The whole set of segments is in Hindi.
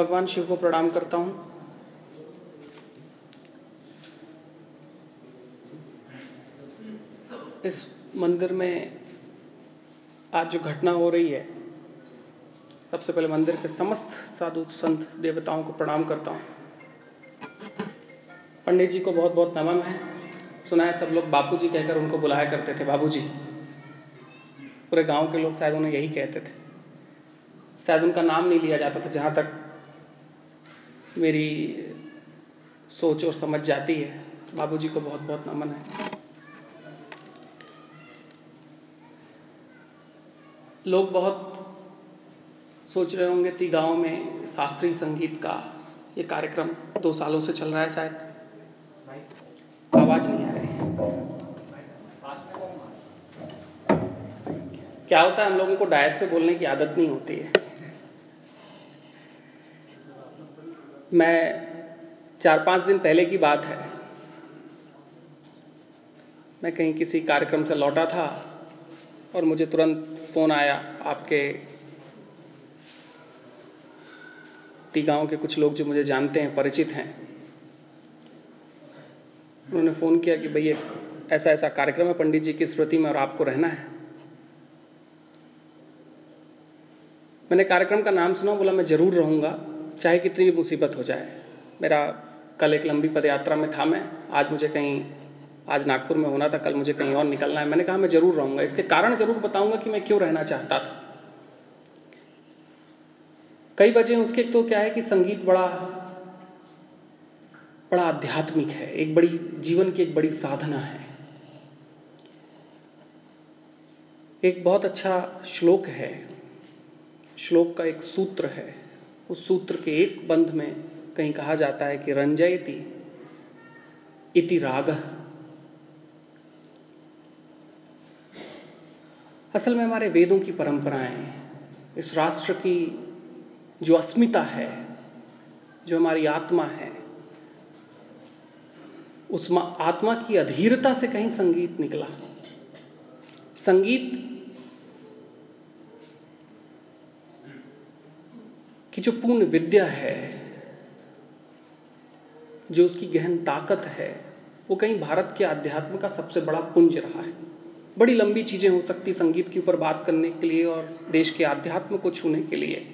भगवान शिव को प्रणाम करता हूँ। इस मंदिर में आज जो घटना हो रही है, सबसे पहले मंदिर के समस्त साधु संत देवताओं को प्रणाम करता हूँ। पंडित जी को बहुत बहुत नमन है। सुना है सब लोग बापू जी कहकर उनको बुलाया करते थे बाबू जी पूरे गाँव के लोग शायद उन्हें यही कहते थे। शायद उनका नाम नहीं लिया जाता था जहाँ तक मेरी सोच और समझ जाती है। बाबू जी को बहुत बहुत नमन है। लोग बहुत सोच रहे होंगे, ती गाँव में शास्त्रीय संगीत का ये कार्यक्रम दो सालों से चल रहा है शायद। आवाज़ नहीं आ रही क्या होता है, हम लोगों को डायस पे बोलने की आदत नहीं होती है। मैं चार पाँच दिन पहले की बात है। मैं कहीं किसी कार्यक्रम से लौटा था और मुझे तुरंत फ़ोन आया आपके ती गाँव के कुछ लोग जो मुझे जानते हैं, परिचित हैं। उन्होंने फ़ोन किया कि भैया ऐसा ऐसा कार्यक्रम है, पंडित जी की स्मृति में और आपको रहना है। मैंने कार्यक्रम का नाम सुना, बोला मैं ज़रूर रहूँगा। चाहे कितनी भी मुसीबत हो जाए, मेरा कल एक लंबी पदयात्रा में था मैं, आज मुझे कहीं, आज नागपुर में होना था, कल मुझे कहीं और निकलना है। मैंने कहा, मैं ज़रूर रहूँगा। इसके कारण ज़रूर बताऊँगा कि मैं क्यों रहना चाहता था। कई वजह उसके। तो क्या है कि संगीत बड़ा बड़ा आध्यात्मिक है। एक बड़ी, जीवन की एक बड़ी साधना है। एक बहुत अच्छा श्लोक है। श्लोक का एक सूत्र है। उस सूत्र के एक बंध में कहीं कहा जाता है कि रंजयति इति राग। असल में हमारे वेदों की परंपराएँ, इस राष्ट्र की जो अस्मिता है, जो हमारी आत्मा है, उस आत्मा की अधीरता से कहीं संगीत निकला। संगीत की जो पूर्ण विद्या है, जो उसकी गहन ताकत है, वो कहीं भारत के अध्यात्म का सबसे बड़ा पुंज रहा है। बड़ी लंबी चीज़ें हो सकती संगीत के ऊपर बात करने के लिए और देश के आध्यात्म को छूने के लिए।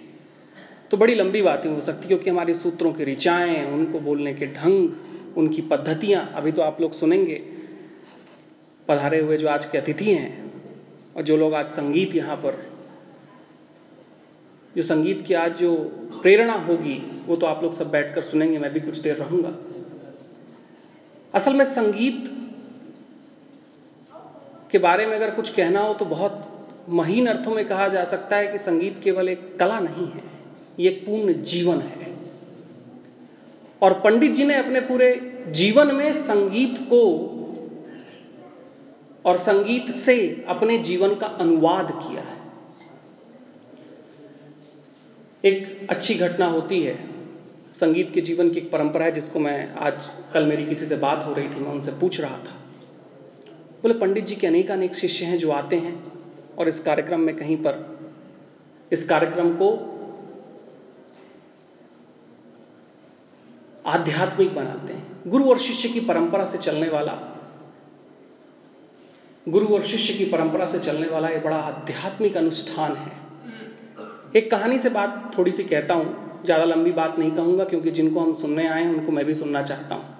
तो बड़ी लंबी बातें हो सकती क्योंकि हमारे सूत्रों की ऋचाएँ, उनको बोलने के ढंग, उनकी पद्धतियाँ, अभी तो आप लोग सुनेंगे। पधारे हुए जो आज के अतिथि हैं, और जो लोग आज संगीत यहाँ पर जो संगीत की आज जो प्रेरणा होगी, वो तो आप लोग सब बैठकर सुनेंगे, मैं भी कुछ देर रहूँगा। असल में संगीत के बारे में अगर कुछ कहना हो तो बहुत महीन अर्थों में कहा जा सकता है कि संगीत केवल एक कला नहीं है, ये एक पूर्ण जीवन है। और पंडित जी ने अपने पूरे जीवन में संगीत को और संगीत से अपने जीवन का अनुवाद किया है। एक अच्छी घटना होती है। संगीत के जीवन की एक परंपरा है जिसको मैं आज कल मेरी किसी से बात हो रही थी, मैं उनसे पूछ रहा था। बोले, पंडित जी के अनेक अनेक शिष्य हैं जो आते हैं और इस कार्यक्रम में कहीं पर, इस कार्यक्रम को आध्यात्मिक बनाते हैं। गुरु और शिष्य की परंपरा से चलने वाला, गुरु और शिष्य की परंपरा से चलने वाला ये बड़ा आध्यात्मिक अनुष्ठान है। एक कहानी से बात थोड़ी सी कहता हूँ, ज़्यादा लंबी बात नहीं कहूँगा, क्योंकि जिनको हम सुनने आए हैं, उनको मैं भी सुनना चाहता हूँ।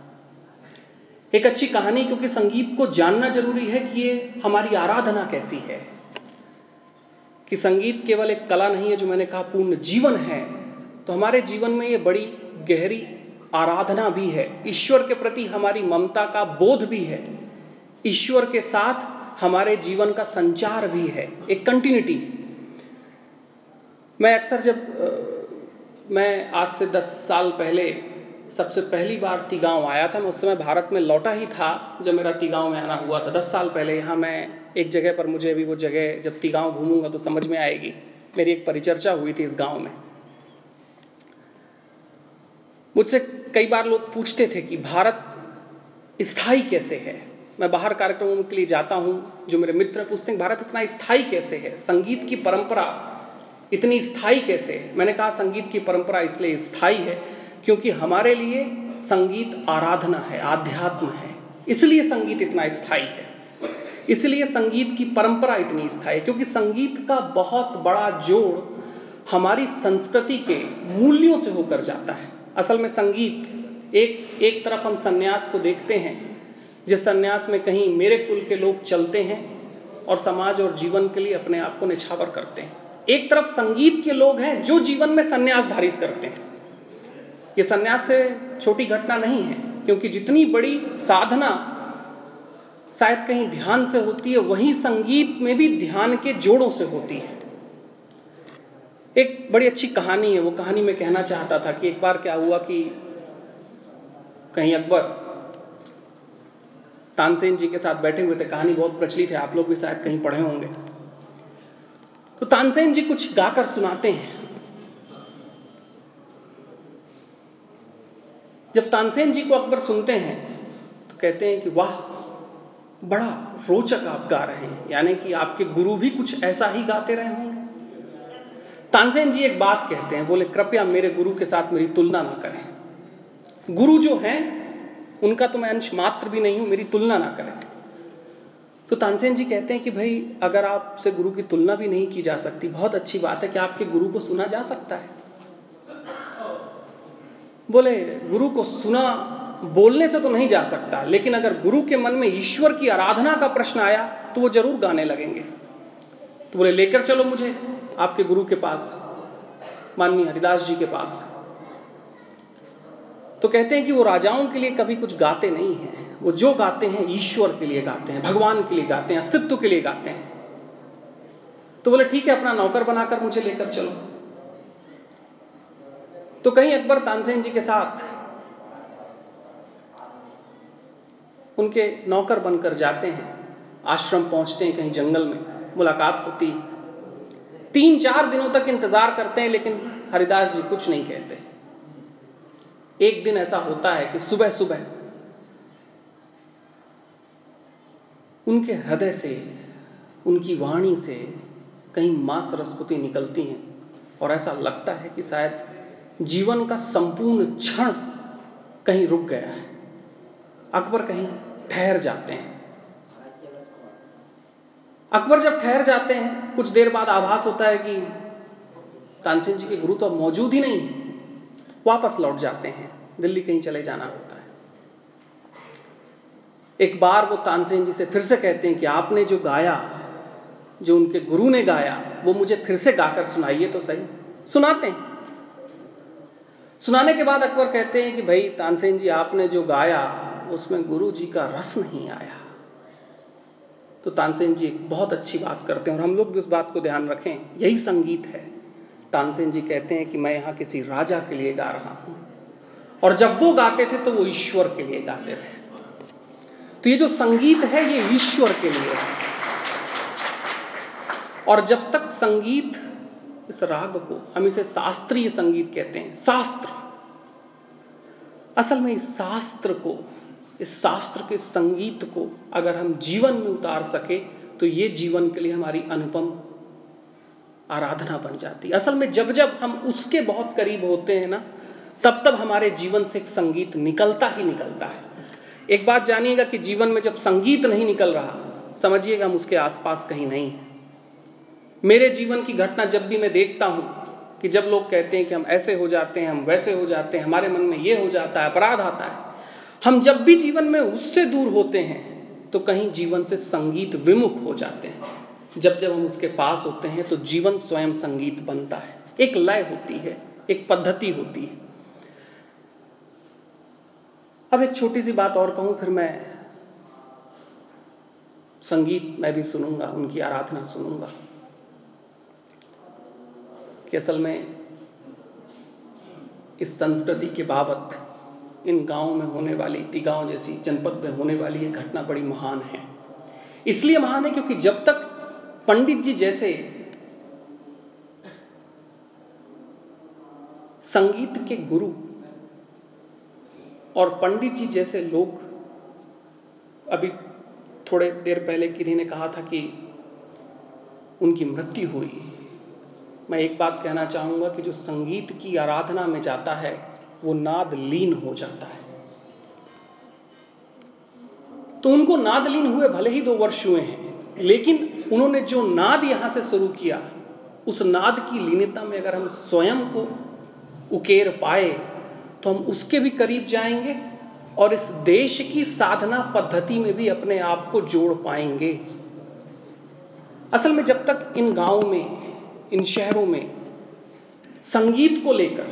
एक अच्छी कहानी, क्योंकि संगीत को जानना ज़रूरी है कि ये हमारी आराधना कैसी है। कि संगीत केवल एक कला नहीं है, जो मैंने कहा पूर्ण जीवन है तो हमारे जीवन में ये बड़ी गहरी आराधना भी है। ईश्वर के प्रति हमारी ममता का बोध भी है। ईश्वर के साथ हमारे जीवन का संचार भी है। एक कंटिन्यूटी मैं अक्सर जब मैं आज से दस साल पहले सबसे पहली बार तिगांव आया था, मैं उस समय भारत में लौटा ही था, जब मेरा तिगांव में आना हुआ था। दस साल पहले यहाँ मैं एक जगह पर, मुझे अभी वो जगह, जब तिगांव घूमूँगा तो समझ में आएगी। मेरी एक परिचर्चा हुई थी इस गाँव में। मुझसे कई बार लोग पूछते थे कि भारत स्थायी कैसे है? मैं बाहर कार्यक्रमों के लिए जाता हूँ, जो मेरे मित्र पूछते हैं, भारत इतना स्थायी कैसे है? संगीत की परंपरा इतनी स्थायी कैसे है? मैंने कहा, संगीत की परंपरा इसलिए स्थायी है क्योंकि हमारे लिए संगीत आराधना है, आध्यात्म है। इसलिए संगीत इतना स्थायी है। इसलिए संगीत की परंपरा इतनी स्थायी क्योंकि संगीत का बहुत बड़ा जोड़ हमारी संस्कृति के मूल्यों से होकर जाता है। असल में संगीत, एक एक तरफ़ हम सन्यास को देखते हैं, जिस सन्यास में कहीं मेरे कुल के लोग चलते हैं और समाज और जीवन के लिए अपने आप को निछावर करते हैं। एक तरफ़ संगीत के लोग हैं जो जीवन में संन्यास धारित करते हैं। ये संन्यास से छोटी घटना नहीं है, क्योंकि जितनी बड़ी साधना शायद कहीं ध्यान से होती है, वहीं संगीत में भी ध्यान के जोड़ों से होती है। एक बड़ी अच्छी कहानी है, वो कहानी मैं कहना चाहता था कि एक बार क्या हुआ कि कहीं अकबर तानसेन जी के साथ बैठे हुए थे। कहानी बहुत प्रचलित है, आप लोग भी शायद कहीं पढ़े होंगे। तो तानसेन जी कुछ गाकर सुनाते हैं। जब तानसेन जी को अकबर सुनते हैं तो कहते हैं कि, वाह, बड़ा रोचक आप गा रहे हैं। यानी कि आपके गुरु भी कुछ ऐसा ही गाते रहे होंगे। तानसेन जी एक बात कहते हैं, बोले, कृपया मेरे गुरु के साथ मेरी तुलना ना करें। गुरु जो हैं, उनका तो मैं अंश मात्र भी नहीं हूँ, मेरी तुलना ना करें। तो तानसेन जी कहते हैं कि भाई, अगर आपसे गुरु की तुलना भी नहीं की जा सकती, बहुत अच्छी बात है कि आपके गुरु को सुना जा सकता है। बोले, गुरु को सुना, बोलने से तो नहीं जा सकता, लेकिन अगर गुरु के मन में ईश्वर की आराधना का प्रश्न आया तो वो ज़रूर गाने लगेंगे। तो बोले, लेकर चलो मुझे, आपके गुरु के पास, माननीय हरिदास जी के पास। तो कहते हैं कि वो राजाओं के लिए कभी कुछ गाते नहीं हैं। वो जो गाते हैं, ईश्वर के लिए गाते हैं, भगवान के लिए गाते हैं, अस्तित्व के लिए गाते हैं। तो बोले, ठीक है, अपना नौकर बनाकर मुझे लेकर चलो। तो कहीं अकबर तानसेन जी के साथ उनके नौकर बनकर जाते हैं, आश्रम पहुँचते हैं कहीं जंगल में, मुलाकात होती तीन चार दिनों तक इंतज़ार करते हैं, लेकिन हरिदास जी कुछ नहीं कहते। एक दिन ऐसा होता है कि सुबह सुबह उनके हृदय से, उनकी वाणी से कहीं माँ सरस्वती निकलती हैं। और ऐसा लगता है कि शायद जीवन का संपूर्ण क्षण कहीं रुक गया है। अकबर कहीं ठहर जाते हैं। अकबर जब ठहर जाते हैं, कुछ देर बाद आभास होता है कि तानसेन जी के गुरु तो अब मौजूद ही नहीं वापस लौट जाते हैं। दिल्ली कहीं चले जाना होता है। एक बार वो तानसेन जी से फिर से कहते हैं कि आपने जो गाया, जो उनके गुरु ने गाया, वो मुझे फिर से गाकर सुनाइए तो सही। सुनाते हैं। सुनाने के बाद अकबर कहते हैं कि भाई, तानसेन जी, आपने जो गाया, उसमें गुरु जी का रस नहीं आया। तो तानसेन जी एक बहुत अच्छी बात करते हैं और हम लोग भी उस बात को ध्यान रखें। यही संगीत है। तानसेन जी कहते हैं कि मैं यहाँ किसी राजा के लिए गा रहा हूँ। और जब वो गाते थे तो वो ईश्वर के लिए गाते थे। तो ये जो संगीत है, ये ईश्वर के लिए है। और जब तक संगीत, इस राग को हम इसे शास्त्रीय संगीत कहते हैं, शास्त्र। असल में इस शास्त्र को, इस शास्त्र के संगीत को अगर हम जीवन में उतार सके तो ये जीवन के लिए हमारी अनुपम आराधना बन जाती। असल में जब जब हम उसके बहुत करीब होते हैं ना, तब तब हमारे जीवन से एक संगीत निकलता ही निकलता है। एक बात जानिएगा कि जीवन में जब संगीत नहीं निकल रहा, समझिएगा हम उसके आसपास कहीं नहीं है। मेरे जीवन की घटना जब भी मैं देखता हूँ कि जब लोग कहते हैं कि हम ऐसे हो जाते हैं, हम वैसे हो जाते हैं, हमारे मन में ये हो जाता है, अपराध आता है, हम जब भी जीवन में उससे दूर होते हैं तो कहीं जीवन से संगीत विमुख हो जाते हैं। जब जब हम उसके पास होते हैं तो जीवन स्वयं संगीत बनता है। एक लय होती है, एक पद्धति होती है। अब एक छोटी सी बात और कहूँ, फिर मैं संगीत मैं भी सुनूँगा, उनकी आराधना सुनूँगा। कि असल में इस संस्कृति के बाबत इन गाँव में होने वाली, तिगांव जैसी जनपद में होने वाली ये घटना बड़ी महान है। इसलिए महान है क्योंकि जब तक पंडित जी जैसे संगीत के गुरु और पंडित जी जैसे लोग अभी थोड़े देर पहले किन्हीं ने कहा था कि उनकी मृत्यु हुई। मैं एक बात कहना चाहूँगा कि जो संगीत की आराधना में जाता है, वो नाद लीन हो जाता है। तो उनको नाद लीन हुए भले ही दो वर्ष हुए हैं। लेकिन उन्होंने जो नाद यहाँ से शुरू किया, उस नाद की लीनता में अगर हम स्वयं को उकेर पाए तो हम उसके भी करीब जाएँगे और इस देश की साधना पद्धति में भी अपने आप को जोड़ पाएँगे। असल में जब तक इन गाँवों में, इन शहरों में संगीत को लेकर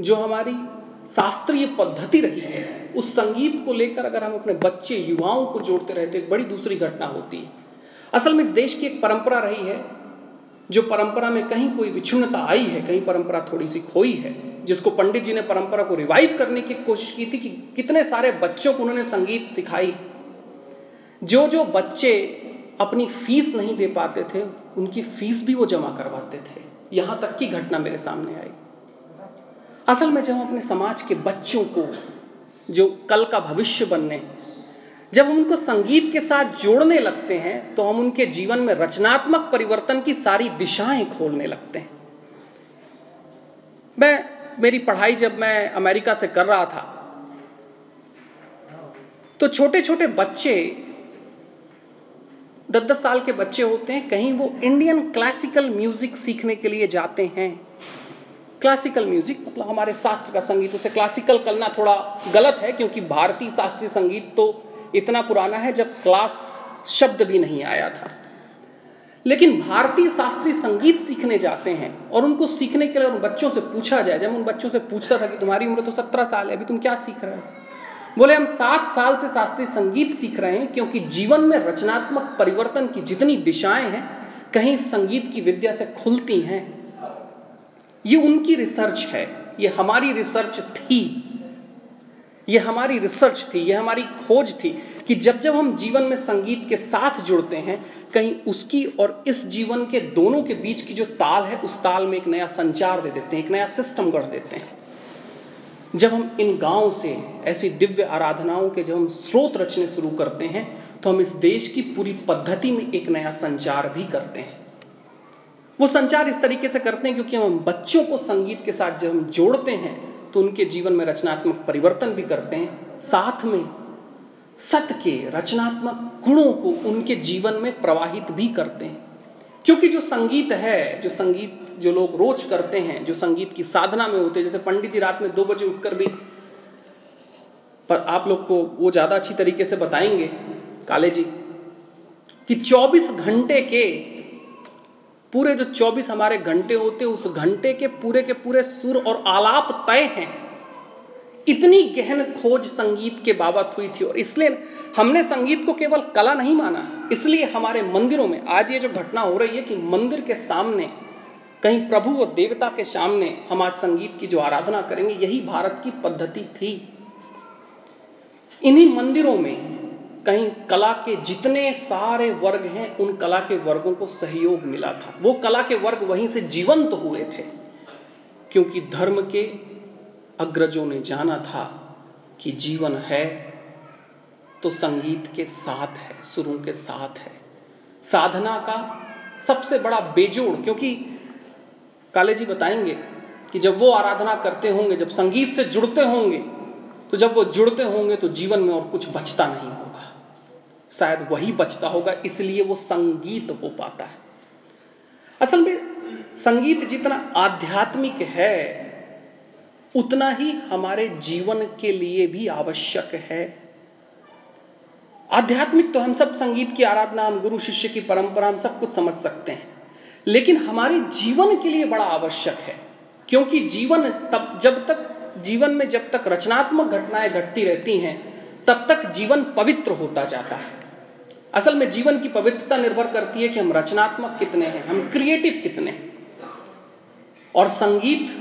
जो हमारी शास्त्रीय पद्धति रही है उस संगीत को लेकर अगर हम अपने बच्चे, युवाओं को जोड़ते रहते एक बड़ी दूसरी घटना होती है। असल में इस देश की एक परंपरा रही है, जो परंपरा में कहीं कोई विच्छिन्नता आई है, कहीं परंपरा थोड़ी सी खोई है, जिसको पंडित जी ने परंपरा को रिवाइव करने की कोशिश की थी कि कितने सारे बच्चों को उन्होंने संगीत सिखाई। जो जो बच्चे अपनी फ़ीस नहीं दे पाते थे, उनकी फ़ीस भी वो जमा करवाते थे। यहाँ तक की घटना मेरे सामने आई। असल में जब हम अपने समाज के बच्चों को जो कल का भविष्य बनने जब हम उनको संगीत के साथ जोड़ने लगते हैं तो हम उनके जीवन में रचनात्मक परिवर्तन की सारी दिशाएँ खोलने लगते हैं। मैं, मेरी पढ़ाई जब मैं अमेरिका से कर रहा था तो छोटे छोटे बच्चे दस दस साल के बच्चे होते हैं, कहीं वो इंडियन क्लासिकल म्यूज़िक सीखने के लिए जाते हैं। क्लासिकल म्यूज़िक मतलब हमारे शास्त्र का संगीत, उसे क्लासिकल करना थोड़ा गलत है, क्योंकि भारतीय शास्त्रीय संगीत तो इतना पुराना है, जब क्लास शब्द भी नहीं आया था। लेकिन भारतीय शास्त्रीय संगीत सीखने जाते हैं, और उनको सीखने के लिए उन बच्चों से पूछा जाए। जब उन बच्चों से पूछता था कि तुम्हारी उम्र तो सत्रह साल है, अभी तुम क्या सीख रहे हो? बोले, हम सात साल से शास्त्रीय संगीत सीख रहे हैं, क्योंकि जीवन में रचनात्मक परिवर्तन की जितनी दिशाएँ हैं, कहीं संगीत की विद्या से खुलती हैं ये उनकी रिसर्च है। ये हमारी रिसर्च थी। ये हमारी रिसर्च थी। ये हमारी खोज थी कि जब जब हम जीवन में संगीत के साथ जुड़ते हैं, कहीं उसकी और इस जीवन के दोनों के बीच की जो ताल है, उस ताल में एक नया संचार दे देते हैं, एक नया सिस्टम गढ़ देते हैं। जब हम इन गाँव से, ऐसी दिव्य आराधनाओं के जब हम स्रोत रचने शुरू करते हैं तो हम इस देश की पूरी पद्धति में एक नया संचार भी करते हैं। वो संचार इस तरीके से करते हैं क्योंकि हम बच्चों को संगीत के साथ जब हम जोड़ते हैं तो उनके जीवन में रचनात्मक परिवर्तन भी करते हैं। साथ में सत के रचनात्मक गुणों को उनके जीवन में प्रवाहित भी करते हैं। क्योंकि जो संगीत है, जो संगीत जो लोग रोज करते हैं, जो संगीत की साधना में होते हैं, जैसे पंडित जी रात में दो बजे उठकर भी, पर आप लोग को वो ज़्यादा अच्छी तरीके से बताएँगे, काले जी, कि 24 घंटे के पूरे जो 24 हमारे घंटे होते उस घंटे के पूरे के पूरे सुर और आलाप तय हैं। इतनी गहन खोज संगीत के बाबत हुई थी और इसलिए हमने संगीत को केवल कला नहीं माना इसलिए हमारे मंदिरों में आज ये जो घटना हो रही है कि मंदिर के सामने, कहीं प्रभु और देवता के सामने हम आज संगीत की जो आराधना करेंगे, यही भारत की पद्धति थी। इन्हीं मंदिरों में कहीं कला के जितने सारे वर्ग हैं, उन कला के वर्गों को सहयोग मिला था। वो कला के वर्ग वहीं से जीवंत हुए थे, क्योंकि धर्म के अग्रजों ने जाना था कि जीवन है तो संगीत के साथ है, सुरों के साथ है। साधना का सबसे बड़ा बेजोड़, क्योंकि काले जी बताएँगे कि जब वो आराधना करते होंगे, जब संगीत से जुड़ते होंगे तो जब वो जुड़ते होंगे तो जीवन में और कुछ बचता नहीं होगा। शायद वही बचता होगा, इसलिए वो संगीत हो पाता है। असल में संगीत जितना आध्यात्मिक है, उतना ही हमारे जीवन के लिए भी आवश्यक है। आध्यात्मिक तो हम सब संगीत की आराधना, हम गुरु, शिष्य की परंपरा, हम सब कुछ समझ सकते हैं। लेकिन हमारे जीवन के लिए बड़ा आवश्यक है, क्योंकि जीवन तब, जब तक, जीवन में जब तक रचनात्मक घटनाएँ घटती रहती हैं, तब तक जीवन पवित्र होता जाता है। असल में जीवन की पवित्रता निर्भर करती है कि हम रचनात्मक कितने हैं, हम क्रिएटिव कितने हैं। और संगीत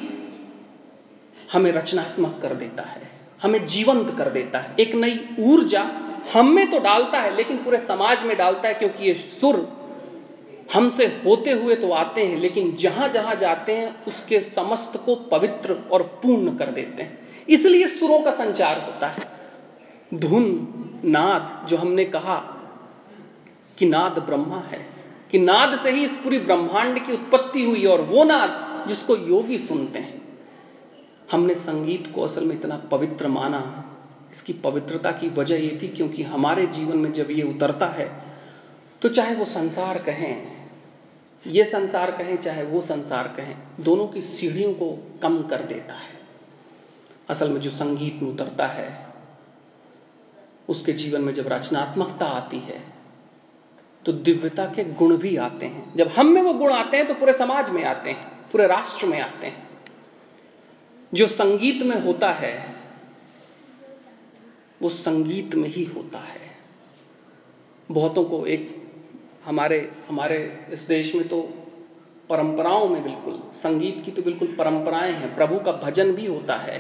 हमें रचनात्मक कर देता है, हमें जीवंत कर देता है। एक नई ऊर्जा हम में तो डालता है, लेकिन पूरे समाज में डालता है, क्योंकि ये सुर हमसे होते हुए तो आते हैं, लेकिन जहाँ जहाँ जाते हैं, उसके समस्त को पवित्र और पूर्ण कर देते हैं। इसलिए सुरों का संचार होता है। धुन, नाद, जो हमने कहा कि नाद ब्रह्मा है, कि नाद से ही इस पूरी ब्रह्मांड की उत्पत्ति हुई और वो नाद जिसको योगी सुनते हैं। हमने संगीत को असल में इतना पवित्र माना, इसकी पवित्रता की वजह ये थी क्योंकि हमारे जीवन में जब ये उतरता है तो चाहे वो संसार कहें, ये संसार कहें, चाहे वो संसार कहें, दोनों की सीढ़ियों को कम कर देता है। असल में जो संगीत में उतरता है, उसके जीवन में जब रचनात्मकता आती है तो दिव्यता के गुण भी आते हैं। जब हम में वो गुण आते हैं तो पूरे समाज में आते हैं, पूरे राष्ट्र में आते हैं। जो संगीत में होता है, वो संगीत में ही होता है। बहुतों को एक हमारे हमारे इस देश में तो परंपराओं में बिल्कुल, संगीत की तो बिल्कुल परंपराएँ हैं, प्रभु का भजन भी होता है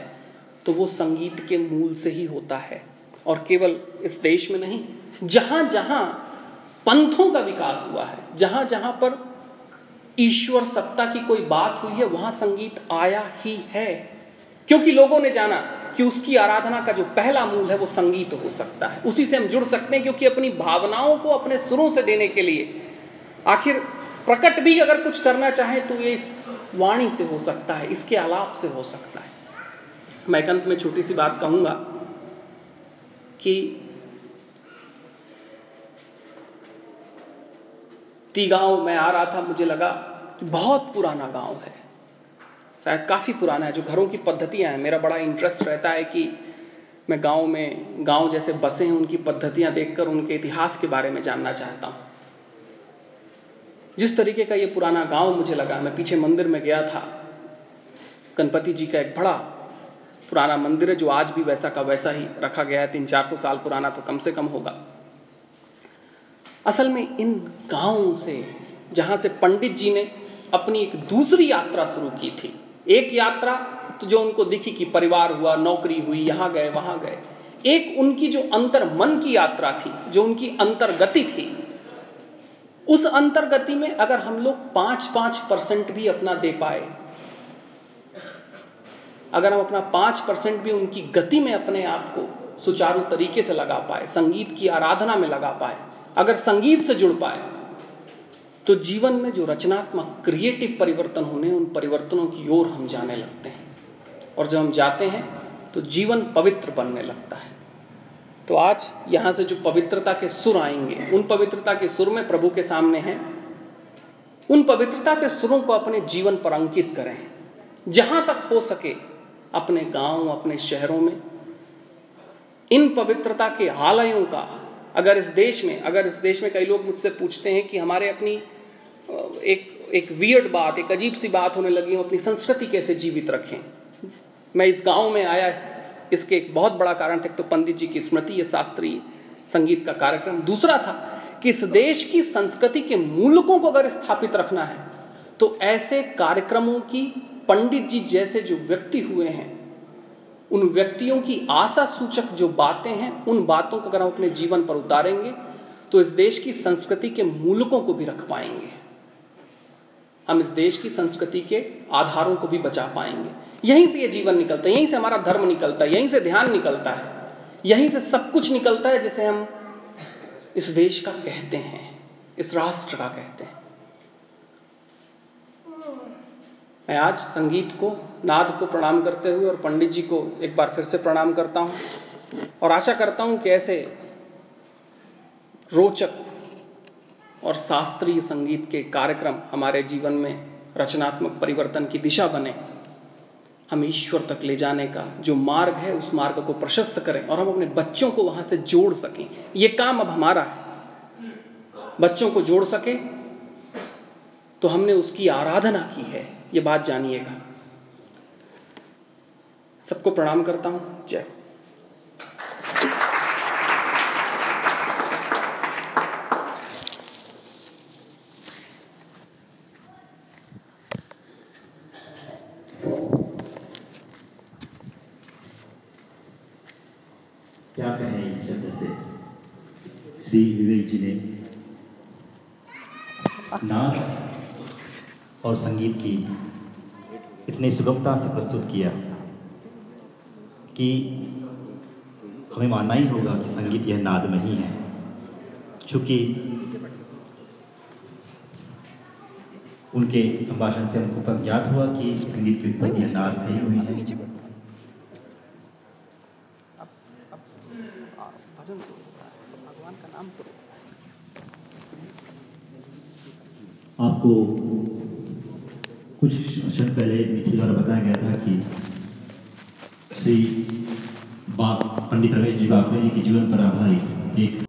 तो वो संगीत के मूल से ही होता है। और केवल इस देश में नहीं जहाँ जहाँ पंथों का विकास हुआ है। जहाँ जहाँ पर ईश्वर सत्ता की कोई बात हुई है, वहाँ संगीत आया ही है। क्योंकि लोगों ने जाना कि उसकी आराधना का जो पहला मूल है, वो संगीत हो सकता है। उसी से हम जुड़ सकते हैं, क्योंकि अपनी भावनाओं को अपने सुरों से देने के लिए। आखिर प्रकट भी अगर कुछ करना चाहे तो ये इस वाणी से हो सकता है, इसके आलाप से हो सकता है। मैं अंत में छोटी सी बात कहूँगा कि ती गाँव में आ रहा था, मुझे लगा कि बहुत पुराना गाँव है। शायद काफ़ी पुराना है, जो घरों की पद्धतियाँ हैं। मेरा बड़ा इंटरेस्ट रहता है कि मैं गाँव में, गाँव जैसे बसे हैं, उनकी पद्धतियाँ देखकर, उनके इतिहास के बारे में जानना चाहता हूँ। जिस तरीके का ये पुराना गाँव मुझे लगा, मैं पीछे मंदिर में गया था। गणपति जी का एक बड़ा पुराना मंदिर है, जो आज भी वैसा का वैसा ही रखा गया है। तीन चार सौ साल पुराना तो कम से कम होगा। असल में इन गाँवों से, जहाँ से पंडित जी ने अपनी एक दूसरी यात्रा शुरू की थी। एक यात्रा तो जो उनको दिखी कि परिवार हुआ, नौकरी हुई, यहाँ गए, वहाँ गए। एक उनकी जो अंतर मन की यात्रा थी, जो उनकी अंतर्गति थी, उस अंतर्गति में अगर हम लोग पाँच पाँच परसेंट भी अपना दे पाए, अगर हम अपना पाँच परसेंट भी उनकी गति में अपने आप को सुचारू तरीके से लगा पाए, संगीत की आराधना में लगा पाए अगर संगीत से जुड़ पाए तो जीवन में जो रचनात्मक क्रिएटिव परिवर्तन होने, उन परिवर्तनों की ओर हम जाने लगते हैं। और जब हम जाते हैं तो जीवन पवित्र बनने लगता है। तो आज यहाँ से जो पवित्रता के सुर आएँगे, उन पवित्रता के सुर में प्रभु के सामने हैं। उन पवित्रता के सुरों को अपने जीवन पर अंकित करें। जहाँ तक हो सके, अपने गाँव, अपने शहरों में, इन पवित्रता के आलयों का अगर इस देश में, अगर इस देश में कई लोग मुझसे पूछते हैं कि हमारे अपनी एक एक वियर्ड बात, एक अजीब सी बात होने लगी हम अपनी संस्कृति कैसे जीवित रखें? मैं इस गाँव में आया, इसके एक बहुत बड़ा कारण था तो पंडित जी की स्मृति, या शास्त्रीय संगीत का कार्यक्रम। दूसरा था कि इस देश की संस्कृति के मूलकों को अगर स्थापित रखना है तो ऐसे कार्यक्रमों की पंडित जी जैसे जो व्यक्ति हुए हैं उन व्यक्तियों की आशा सूचक जो बातें हैं, उन बातों को अगर हम अपने जीवन पर उतारेंगे तो इस देश की संस्कृति के मूलकों को भी रख पाएँगे। हम इस देश की संस्कृति के आधारों को भी बचा पाएँगे। यहीं से ये जीवन निकलता है, यहीं से हमारा धर्म निकलता है, यहीं से ध्यान निकलता है, यहीं से सब कुछ निकलता है जिसे हम इस देश का कहते हैं, इस राष्ट्र का कहते हैं। मैं आज संगीत को, नाद को प्रणाम करते हुए और पंडित जी को एक बार फिर से प्रणाम करता हूँ और आशा करता हूँ कि ऐसे रोचक और शास्त्रीय संगीत के कार्यक्रम हमारे जीवन में रचनात्मक परिवर्तन की दिशा बने, हम ईश्वर तक ले जाने का जो मार्ग है, उस मार्ग को प्रशस्त करें और हम अपने बच्चों को वहाँ से जोड़ सकें। ये काम अब हमारा है। बच्चों को जोड़ सके तो हमने उसकी आराधना की है। ये बात जानिएगा। सबको प्रणाम करता हूँ। जय। श्री विवेक जी ने। नाच और संगीत की इतनी सुगमता से प्रस्तुत किया कि हमें मानना ही होगा कि संगीत यह नाद में ही। है चूँकि उनके संभाषण से हमको ज्ञात हुआ कि संगीत की उत्पत्ति अंदाज से ही हुई है। आपको कुछ क्षण पहले निखिल द्वारा बताया गया था कि श्री बा पंडित रमेश जी बागवे जी के जीवन पर आधारित एक